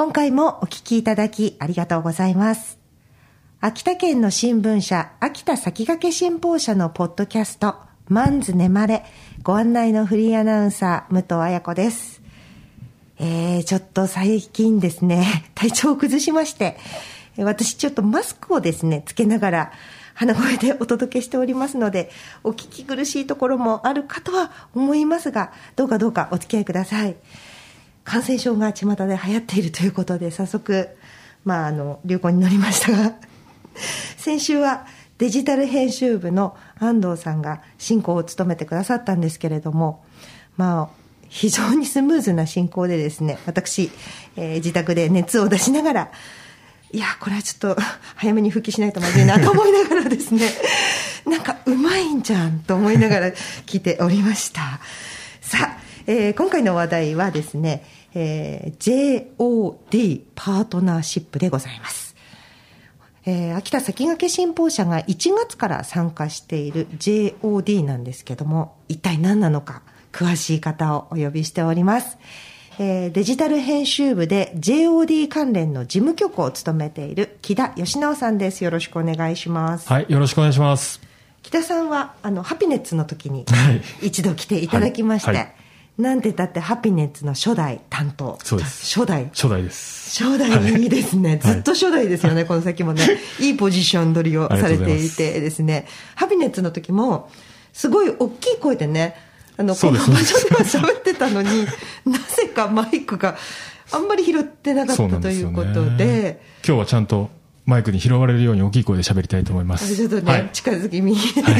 今回もお聞きいただきありがとうございます。秋田県の新聞社、秋田先駆け新報社のポッドキャスト、マンズネマレ、ご案内のフリーアナウンサー、武藤彩子です。えー、ちょっと最近ですね、体調を崩しまして、私ちょっとマスクをですね、つけながら、鼻声でお届けしておりますので、お聞き苦しいところもあるかとは思いますが、どうかどうかお付き合いください。感染症が巷で流行っているということで、早速、まあ、あの、流行に乗りましたが、先週はデジタル編集部の安藤さんが進行を務めてくださったんですけれども、まあ、非常にスムーズな進行でですね、私、えー、自宅で熱を出しながら、いや、これはちょっと早めに復帰しないとまずいなと思いながらですね、なんかうまいんじゃんと思いながら聞いておりました。さあ、えー、今回の話題はですね、えー、JOD パートナーシップでございます。えー、秋田先駆け新報社が1月から参加している JOD なんですけども、一体何なのか、詳しい方をお呼びしております。えー、デジタル編集部で JOD 関連の事務局を務めている木田義直さんです。よろしくお願いします。はい、よろしくお願いします。木田さんは、あの、ハピネッツの時に一度来ていただきまして、はいはいなんてだってハピネッツの初代担当。そうです。初代。初代です。初代いいですね。はい、ずっと初代ですよね、この先もね。いいポジション取りをされていてですね。ハピネッツの時も、すごい大きい声でね、あの、この場所では喋ってたのに、なぜかマイクがあんまり拾ってなかったということで。で今日はちゃんとマイクに拾われるように大きい声で喋りたいと思います。ちょっとね、はい、近づきみ、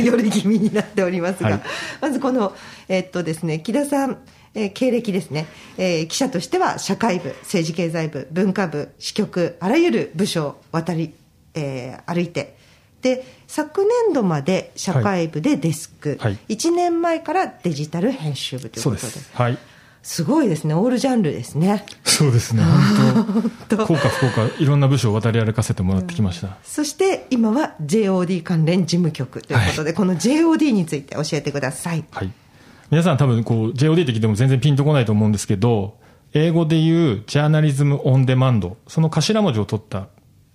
寄り気味になっておりますが、はい、まずこの、えー、っとですね、木田さん、えー、経歴ですね、えー、記者としては社会部、政治経済部、文化部、支局、あらゆる部署を渡り、えー、歩いて、で、昨年度まで社会部でデスク、はい、1年前からデジタル編集部ということで。す。はい。すごいですね。オールジャンルですね。そうですね。本当 効果不効果、いろんな部署を渡り歩かせてもらってきました。うん、そして、今は JOD 関連事務局ということで、はい、この JOD について教えてください。はい。皆さん多分こう JOD って聞いても全然ピンとこないと思うんですけど、英語で言うジャーナリズム・オン・デマンド、その頭文字を取った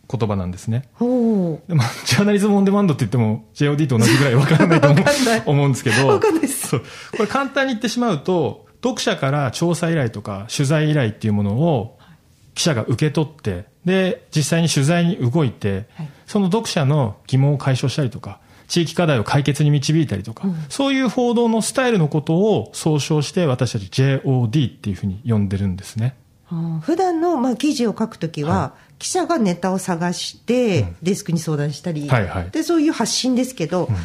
言葉なんですね。ほう。でも、ジャーナリズム・オン・デマンドって言っても JOD と同じぐらいわからないと思う思うんですけど、わかんないです。これ簡単に言ってしまうと、読者から調査依頼とか取材依頼っていうものを記者が受け取って、で、実際に取材に動いて、はい、その読者の疑問を解消したりとか、地域課題を解決に導いたりとか、うん、そういう報道のスタイルのことを総称して私たち JOD っていうふうに呼んでるんですね。普段のまあ記事を書くときは、はい、記者がネタを探して、デスクに相談したり、うんはいはい、でそういう発信ですけど、うん、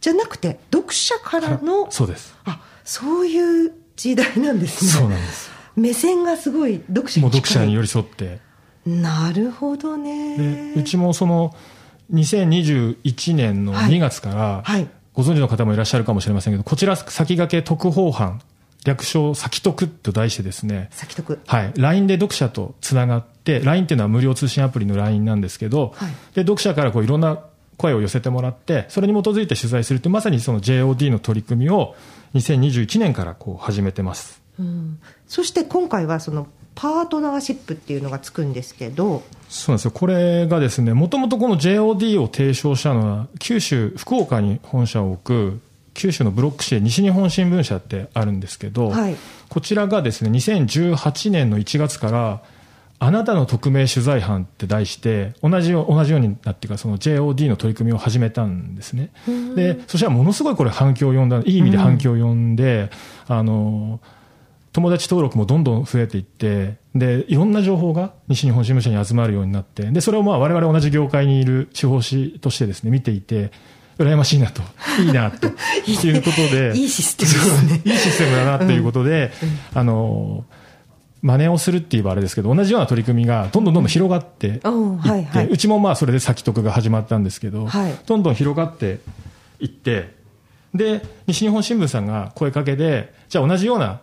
じゃなくて読者からのそうです。あそういう時代なんですねそうなんです。目線がすごい読者にもう読者に寄り添って。なるほどね。うちもその2021年の2月から、はい。はい、ご存知の方もいらっしゃるかもしれませんけど、こちら先駆け特報班、略称、先特と題してですね、先特。はい。LINE で読者とつながって、LINE っていうのは無料通信アプリの LINE なんですけど、はい、で、読者からこういろんな声を寄せてもらって、それに基づいて取材するという、まさにその JOD の取り組みを2021年からこう始めてます。うん、そして今回はそのパートナーシップっていうのがつくんですけど。そうなんですよ。これがですねもともとこの JOD を提唱したのは九州福岡に本社を置く九州のブロック紙西日本新聞社ってあるんですけど、はい、こちらがですね2018年の1月からあなたの匿名取材班って題して同じよ同じようになっていうかその JOD の取り組みを始めたんですね。でそしたらものすごいこれ反響を呼んだいい意味で反響を呼んで、うん、あの友達登録もどんどん増えていって、で、いろんな情報が西日本新聞社に集まるようになって、で、それをまあ我々同じ業界にいる地方紙としてですね、見ていて、羨ましいなと、いいなと、いうことで、いいシステムですね。いいシステムだなということで、うん、あの、真似をするって言えばあれですけど、同じような取り組みがどんどんどんどん広がっていって、うんはいはい、うちもまあそれで先得が始まったんですけど、はい、どんどん広がっていって、で、西日本新聞さんが声かけで、じゃあ同じような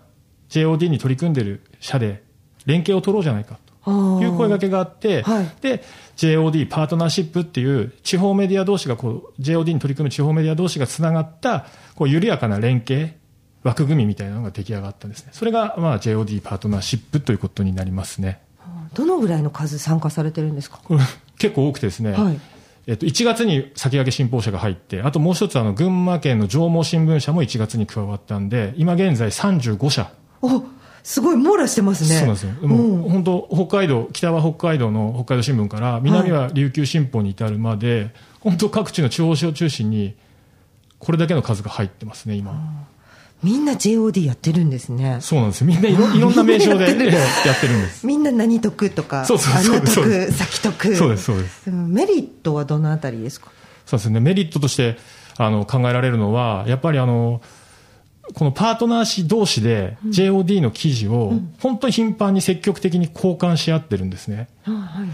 JOD に取り組んでる社で連携を取ろうじゃないかという声掛けがあって、はい、で、JOD パートナーシップっていう地方メディア同士がこう、JOD に取り組む地方メディア同士がつながった、こう、緩やかな連携、枠組みみたいなのが出来上がったんですね。それが、まあ、JOD パートナーシップということになりますね。どのぐらいの数参加されてるんですか？結構多くてですね、はい、えっと、1月に先駆け新報社が入って、あともう一つあの群馬県の上毛新聞社も1月に加わったんで、今現在35社。おすごい網羅してますね。そうなんですよ。もう本当、北海道、北は北海道の北海道新聞から、南は琉球新報に至るまで、はい、本当各地の地方紙を中心に、これだけの数が入ってますね、今。みんな JOD やってるんですね。そうなんですよ。みんないろ いろんな名称でやってるんです。みんな何得とか、そうそうそう得、先得。そうです、そうです。メリットはどのあたりですか？そうですね。メリットとしてあの考えられるのは、やっぱりあの、このパートナー氏同士で JOD の記事を本当に頻繁に積極的に交換し合ってるんですね。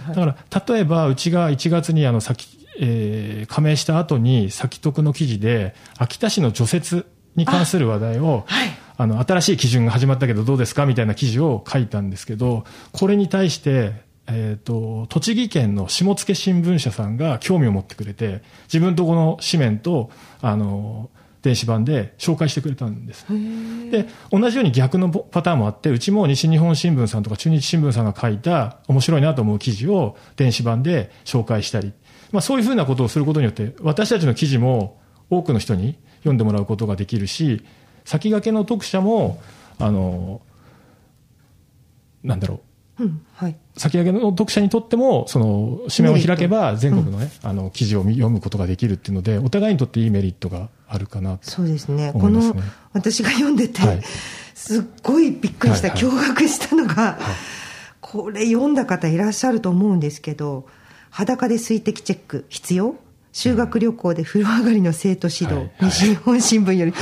だから例えばうちが1月にあの先、えー、加盟した後に先得の記事で秋田市の除雪に関する話題を、はい、あの、新しい基準が始まったけどどうですかみたいな記事を書いたんですけど、これに対して、えっ、ー、と、栃木県の下野新聞社さんが興味を持ってくれて、自分とこの紙面と、あの、電子版で紹介してくれたんです。で、同じように逆のパターンもあって、うちも西日本新聞さんとか中日新聞さんが書いた面白いなと思う記事を電子版で紹介したり、まあそういうふうなことをすることによって、私たちの記事も多くの人に読んでもらうことができるし、先駆けの読者も、あの、なんだろう。うんはい、先駆けの読者にとっても、その、紙面を開けば全国のね、うん、あの、記事を読むことができるっていうので、お互いにとっていいメリットがあるかなと、そうですね。この、私が読んでて、はい、すっごいびっくりした、はいはい、驚愕したのが、はい、これ読んだ方いらっしゃると思うんですけど、裸で水滴チェック必要？修学旅行で風呂上がりの生徒指導、はい、西日本新聞より、はい、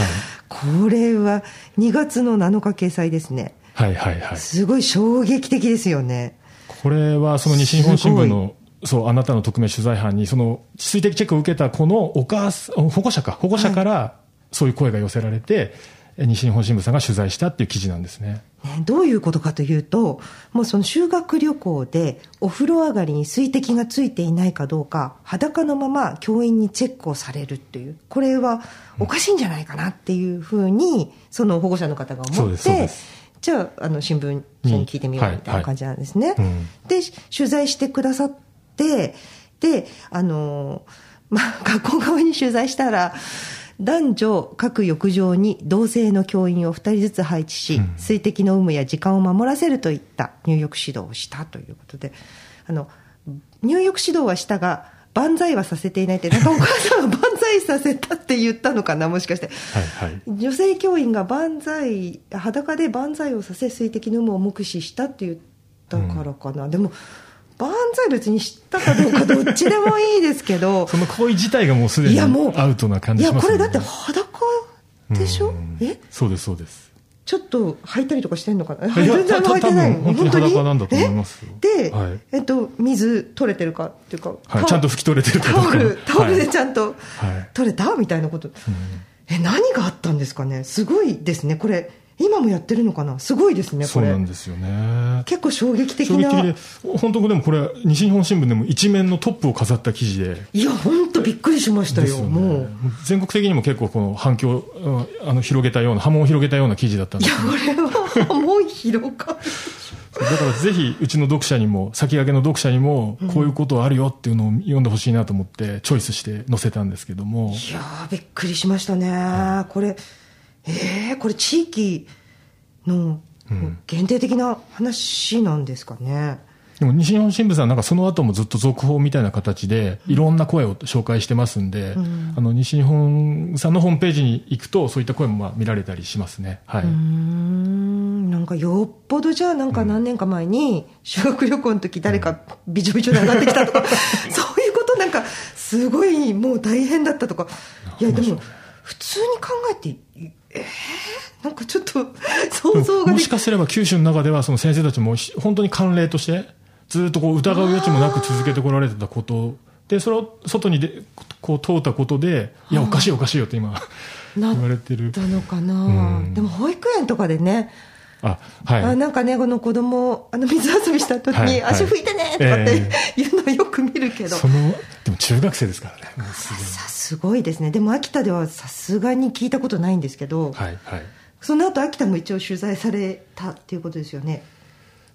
これは2月の7日掲載ですね。はいはいはい。すごい衝撃的ですよね。これはその西日本新聞のそう、あなたの匿名取材班に、その、水滴チェックを受けた子のお母さん、保護者か、保護者からそういう声が寄せられて、はい、西日本新聞さんが取材したっていう記事なんですね。どういうことかというと、もうその修学旅行でお風呂上がりに水滴がついていないかどうか、裸のまま教員にチェックをされるっていう、これはおかしいんじゃないかなっていうふうに、その保護者の方が思って、じゃあ、あの、新聞社に聞いてみようみたいな感じなんですね。で、取材してくださって、で、あの、まあ、学校側に取材したら、男女各浴場に同性の教員を2人ずつ配置し、うん、水滴の有無や時間を守らせるといった入浴指導をしたということで、あの、入浴指導はしたが、万歳はさせていないって、なんかお母さんは万歳させたって言ったのかな、もしかして。はいはい、女性教員が万歳、裸で万歳をさせ、水滴の有無を目視したって言ったからかな。うん、でも、万歳別に知ったかどうかどっちでもいいですけど その行為自体がもうすでにアウトな感じしますね。いやこれだって裸でしょ？え？そうですそうです。ちょっと履いたりとかしてんのかな？全然履いてない。本当に？裸なんだと思いますで、はい、えっと、水取れてるかっていうか、はい、ちゃんと拭き取れてるかタオルタオルでちゃんと取れた、みたいなこと、え何があったんですかね？すごいですね。これ今もやってるのかな？すごいですね、そうなんですよね。結構衝撃的な。衝撃的で、本当でもこれ、西日本新聞でも一面のトップを飾った記事で。いや、本当びっくりしましたよ、よね、もう。全国的にも結構この反響、あの、広げたような、波紋を広げたような記事だったんですいや、これは波紋広がる。だからぜひ、うちの読者にも、先駆けの読者にも、こういうことあるよっていうのを読んでほしいなと思って、チョイスして載せたんですけども。いやびっくりしましたね。はい、これ、ええー、これ地域、の限定的な話なんですかね。でも西日本新聞さんなんかその後もずっと続報みたいな形でいろんな声を紹介してますんで、うん、あの西日本さんのホームページに行くとそういった声もまあ見られたりしますね。はい。うんなんかよっぽどじゃあなんか何年か前に修学旅行の時誰かびちょびちょで上がってきたとか、そういうことなんかすごいもう大変だったとか。いやでも普通に考えてえー、なんかちょっと想像がもしかすれば九州の中ではその先生たちも本当に慣例としてずっとこう疑う余地もなく続けてこられてたこと。でそれを外にでこう通ったことでい。やおかしいおかしいよって今言われてる。たのかな、うん、でも保育園とかでねあはい、あなんかね、この子供あの水遊びした時に、足拭いてねとかっていうのをよく見るけど、そのでも中学生ですからね、さすごいですね、でも秋田ではさすがに聞いたことないんですけど、はいはい、その後秋田も一応取材されたっていうことですよね。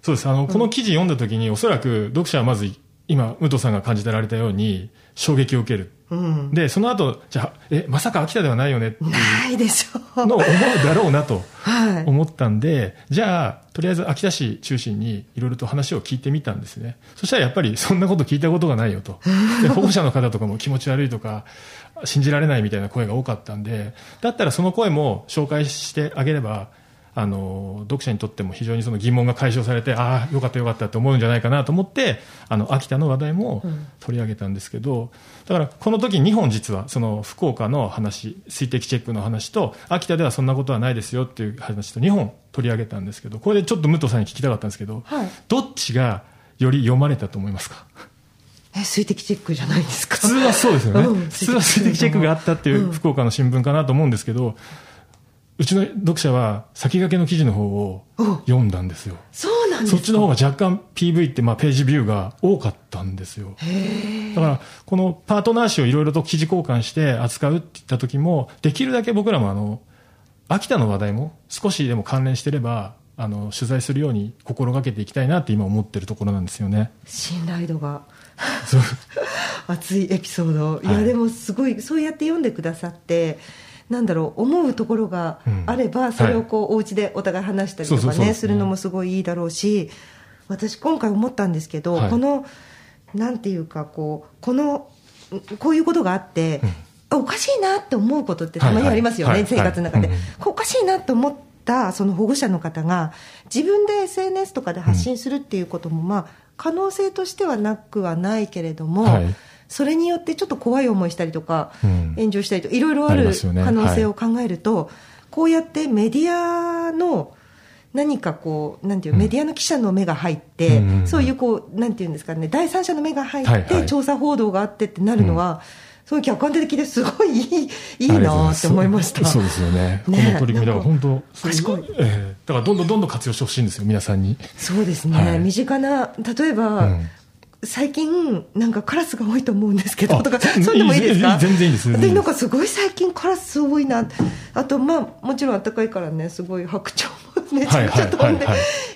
そうです。あの、この記事読んだ時に、おそらく読者はまず、今、武藤さんが感じてられたように、衝撃を受ける。うん、で、その後、じゃあ、え、まさか秋田ではないよねっていう。ないでしょう。の思うだろうなと思ったんで、はい、じゃあ、とりあえず秋田市中心にいろいろと話を聞いてみたんですね。そしたらやっぱりそんなこと聞いたことがないよと。で、保護者の方とかも気持ち悪いとか、信じられないみたいな声が多かったんで、だったらその声も紹介してあげれば、あの読者にとっても非常にその疑問が解消されてああよかったよかったって思うんじゃないかなと思ってあの秋田の話題も取り上げたんですけど、だからこの時2本実はその福岡の話水滴チェックの話と秋田ではそんなことはないですよっていう話と2本取り上げたんですけどこれでちょっと武藤さんに聞きたかったんですけど、はい、どっちがより読まれたと思いますか？え水滴チェックじゃないですか？普通はそうですよね、うん、普通は水滴チェックがあったっていう福岡の新聞かなと思うんですけど、うちの読者は先駆けの記事の方を読んだんですよ。そうなんですそっちの方が若干 PV ってまあページビューが多かったんですよ。だからこのパートナー誌をいろいろと記事交換して扱うって言った時もできるだけ僕らもあの秋田の話題も少しでも関連してればあの取材するように心がけていきたいなって今思ってるところなんですよね。信頼度が。熱いエピソード、いやでもすごいそうやって読んでくださってなんだろう思うところがあれば、それをこう、お家でお互い話したりとかねするのもすごいいいだろうし私今回思ったんですけど、このなんていうかこうこのこういうことがあって、おかしいなって思うことってたまにありますよね、生活の中で、おかしいなと思ったその保護者の方が自分で SNS とかで発信するっていうことも、まあ可能性としてはなくはないけれども、はいそれによってちょっと怖い思いしたりとか、うん、炎上したりとかいろいろある可能性を考えると、ねはい、こうやってメディアの何かこう、なんていう、メディアの記者の目が入って、うん、そういうこう、なんていうんですかね、第三者の目が入って、はいはい、調査報道があってってなるのは、うん、客観的ですごいいいいいなって思いました。そうですよね、ねこの取り組みだから本当、賢い、えー、だからどんどんどんどん活用してほしいんですよ、皆さんに。そうですね、はい、身近な、例えば、うん最近、なんかカラスが多いと思うんですけど、とか、そういうのもいいですか？全然いいです。で、なんかすごい最近カラス多いな。あと、まあ、もちろん暖かいからね、すごい白鳥もめちゃくちゃ飛んで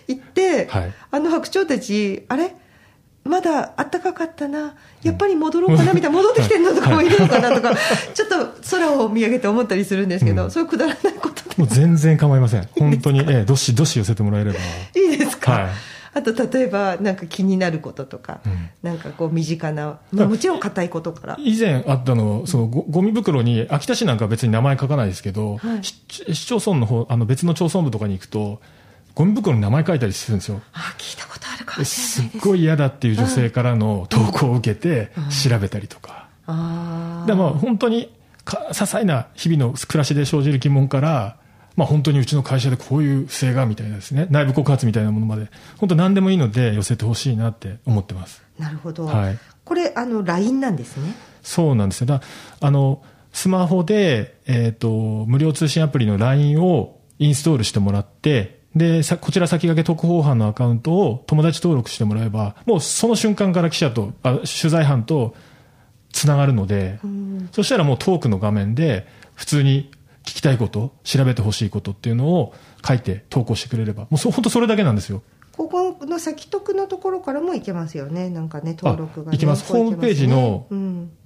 行って、あの白鳥たち、あれ？まだ暖かかったな、やっぱり戻ろうかなみたいな、戻ってきてるのとかもいるのかなとか、ちょっと空を見上げて思ったりするんですけど、そういうくだらないことで。もう全然構いません。本当に、ええ、どしどし寄せてもらえれば。いいですか、はいあと例えばなんか気になることとか、うん、なんかこう身近な、まあ、もちろん硬いことから。以前あったのそのごゴミ袋に秋田市なんかは別に名前書かないですけど、はい、市町村の方あの別の町村部とかに行くとゴミ袋に名前書いたりするんですよ。あ聞いたことあるかもしれないす。っごい嫌だっていう女性からの投稿を受けて調べたりとか、うん、でも本当にか些細な日々の暮らしで生じる疑問からまあ、本当にうちの会社でこういう不正がみたいなですね内部告発みたいなものまで本当何でもいいので寄せてほしいなって思ってます。なるほど、はい、これあの LINE なんですね。そうなんですよ。だあのスマホで、えーと、無料通信アプリの LINE をインストールしてもらってでさこちら先駆け特報班のアカウントを友達登録してもらえばもうその瞬間から記者とあ取材班とつながるので、そしたらもうトークの画面で普通に聞きたいこと、調べてほしいことっていうのを書いて投稿してくれれば、もう本当それだけなんですよ。ここの先得のところからも行けますよね、なんかね、登録が、ね、行けます。ホームページの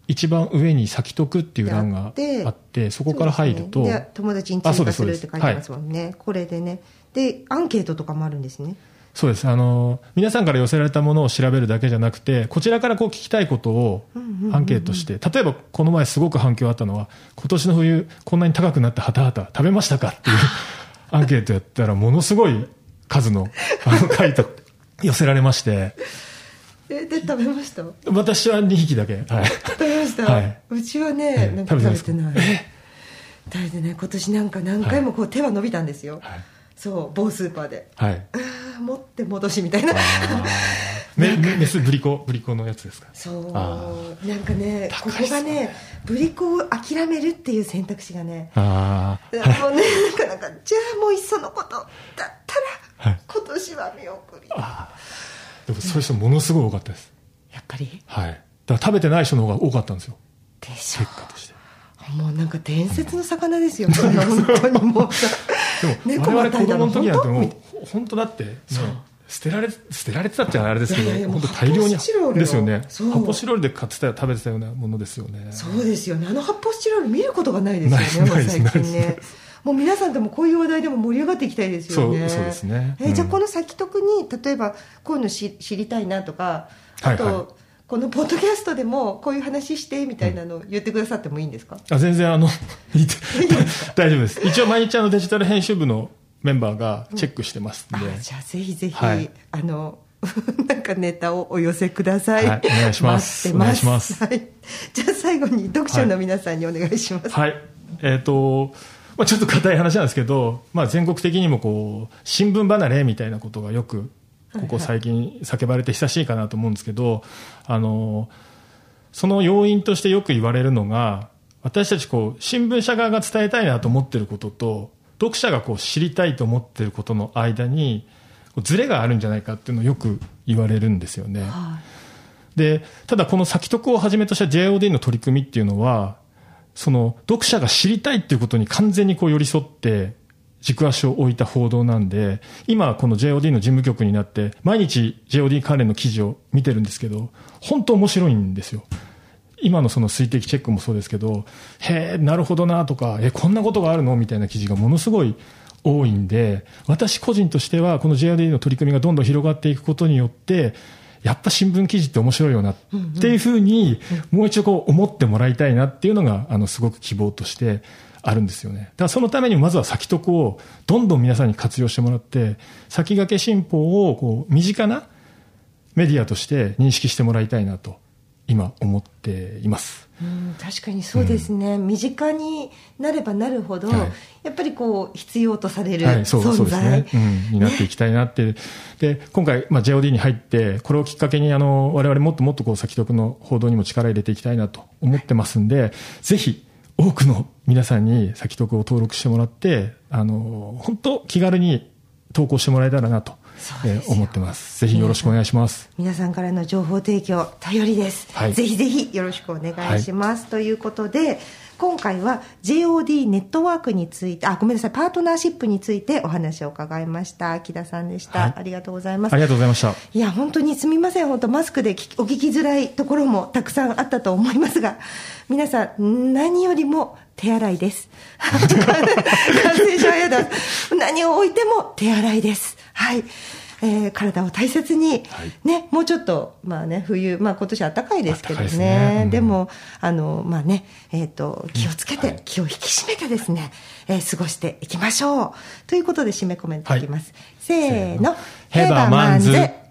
一番上に先得っていう欄があって、そこから入ると。ね、友達に追加するって書いてますもんね。はい、これでね。で、アンケートとかもあるんですね。そうです。あの、皆さんから寄せられたものを調べるだけじゃなくて、こちらからこう聞きたいことをアンケートして、例えばこの前すごく反響あったのは、今年の冬こんなに高くなったハタハタ食べましたかっていう アンケートやったら、ものすごい数のあの回答寄せられまして。え、で、食べました？私は2匹だけ。はい。食べました？はい。うちはね、なんか食べてない。食べてない。今年なんか何回もこう手は伸びたんですよ。はいそう某スーパーで、はい、あ 持って戻しみたいな。メ メスブリコブリコのやつですか？そう。なんかねここがねブリコを諦めるっていう選択肢がねあもうねなかなかじゃあもういっそのことだったら、はい、今年は見送り。でもそういう人ものすごい多かったです。やっぱり？はい。だから食べてない人の方が多かったんですよ。でしょ結果として。もうなんか伝説の魚ですよ、本当にもうでも、猫我々子供の時なんてもう本当だって、ね、捨てられ、捨てられてたっちゃあれですけど、本当大量に。ですよね。発泡スチロールで買ってた食べてたようなものですよね。そうですよね。あの発泡スチロール見ることがないですよね、最近ね。もう皆さんともこういう話題でも盛り上がっていきたいですよね。そうですね。えじゃあこの先得に、例えばこういうの知りたいなとか、あと、はいはいこのポッドキャストでもこういう話してみたいなのを言ってくださってもいいんですか、あ全然あの 大丈夫です一応毎日あのデジタル編集部のメンバーがチェックしてますんで、うん、じゃあぜひぜひ、はい、あの なんかネタをお寄せください。はい、お願いします。お願いします。はい。じゃあ最後に読者の皆さんにお願いします。はい。はい、えっ、ー、と、まあちょっと硬い話なんですけど、まあ全国的にもこう、新聞離れみたいなことがよく、ここ最近叫ばれて久しいかなと思うんですけど、あの、その要因としてよく言われるのが、私たちこう、新聞社側が伝えたいなと思ってることと、読者がこう知りたいと思ってることの間にズレがあるんじゃないかっていうのをよく言われるんですよね。はい、でただこの先得をはじめとした JOD の取り組みっていうのはその読者が知りたいっていうことに完全にこう寄り添って軸足を置いた報道なんで、今この JOD の事務局になって、毎日 JOD 関連の記事を見てるんですけど、本当面白いんですよ。今のその水滴チェックもそうですけど、へえ、なるほどなとか、え、こんなことがあるの？みたいな記事がものすごい多いんで、私個人としては、この JRD の取り組みがどんどん広がっていくことによって、やっぱ新聞記事って面白いよなっていうふうに、もう一度こう思ってもらいたいなっていうのが、あの、すごく希望としてあるんですよね。だからそのためにまずは先得をどんどん皆さんに活用してもらって、先駆け新報をこう身近なメディアとして認識してもらいたいなと。今思っています。うん、確かにそうですね、うん、身近になればなるほど、はい、やっぱりこう必要とされる存在、はい、ね、うん、になっていきたいなって、ね、で今回、まあ、JOD に入ってこれをきっかけにあの我々もっともっとこう先得の報道にも力入れていきたいなと思ってますんでぜひ多くの皆さんに先得を登録してもらってあの本当気軽に投稿してもらえたらなとえー、思ってます。ぜひよろしくお願いします。皆さんからの情報提供、頼りです。はい、ぜひぜひよろしくお願いします。はい、ということで、今回は JOD ネットワークについて、あ、ごめんなさい、パートナーシップについてお話を伺いました。木田さんでした、はい、ありがとうございます。ありがとうございました。いや、本当にすみません。本当マスクでお聞きづらいところもたくさんあったと思いますが、皆さん、何よりも手洗いです。感染症は嫌だ。何を置いても手洗いです。はい。えー、体を大切に、はい、ね、もうちょっと、まあね、冬、まあ今年暖かいですけどね。でねうん、でも、あの、まあね、えっ、ー、と、気をつけて、うんはい、気を引き締めてですね、えー、過ごしていきましょう。ということで締めコメントいきます。はい、せーの。ヘバマンズ。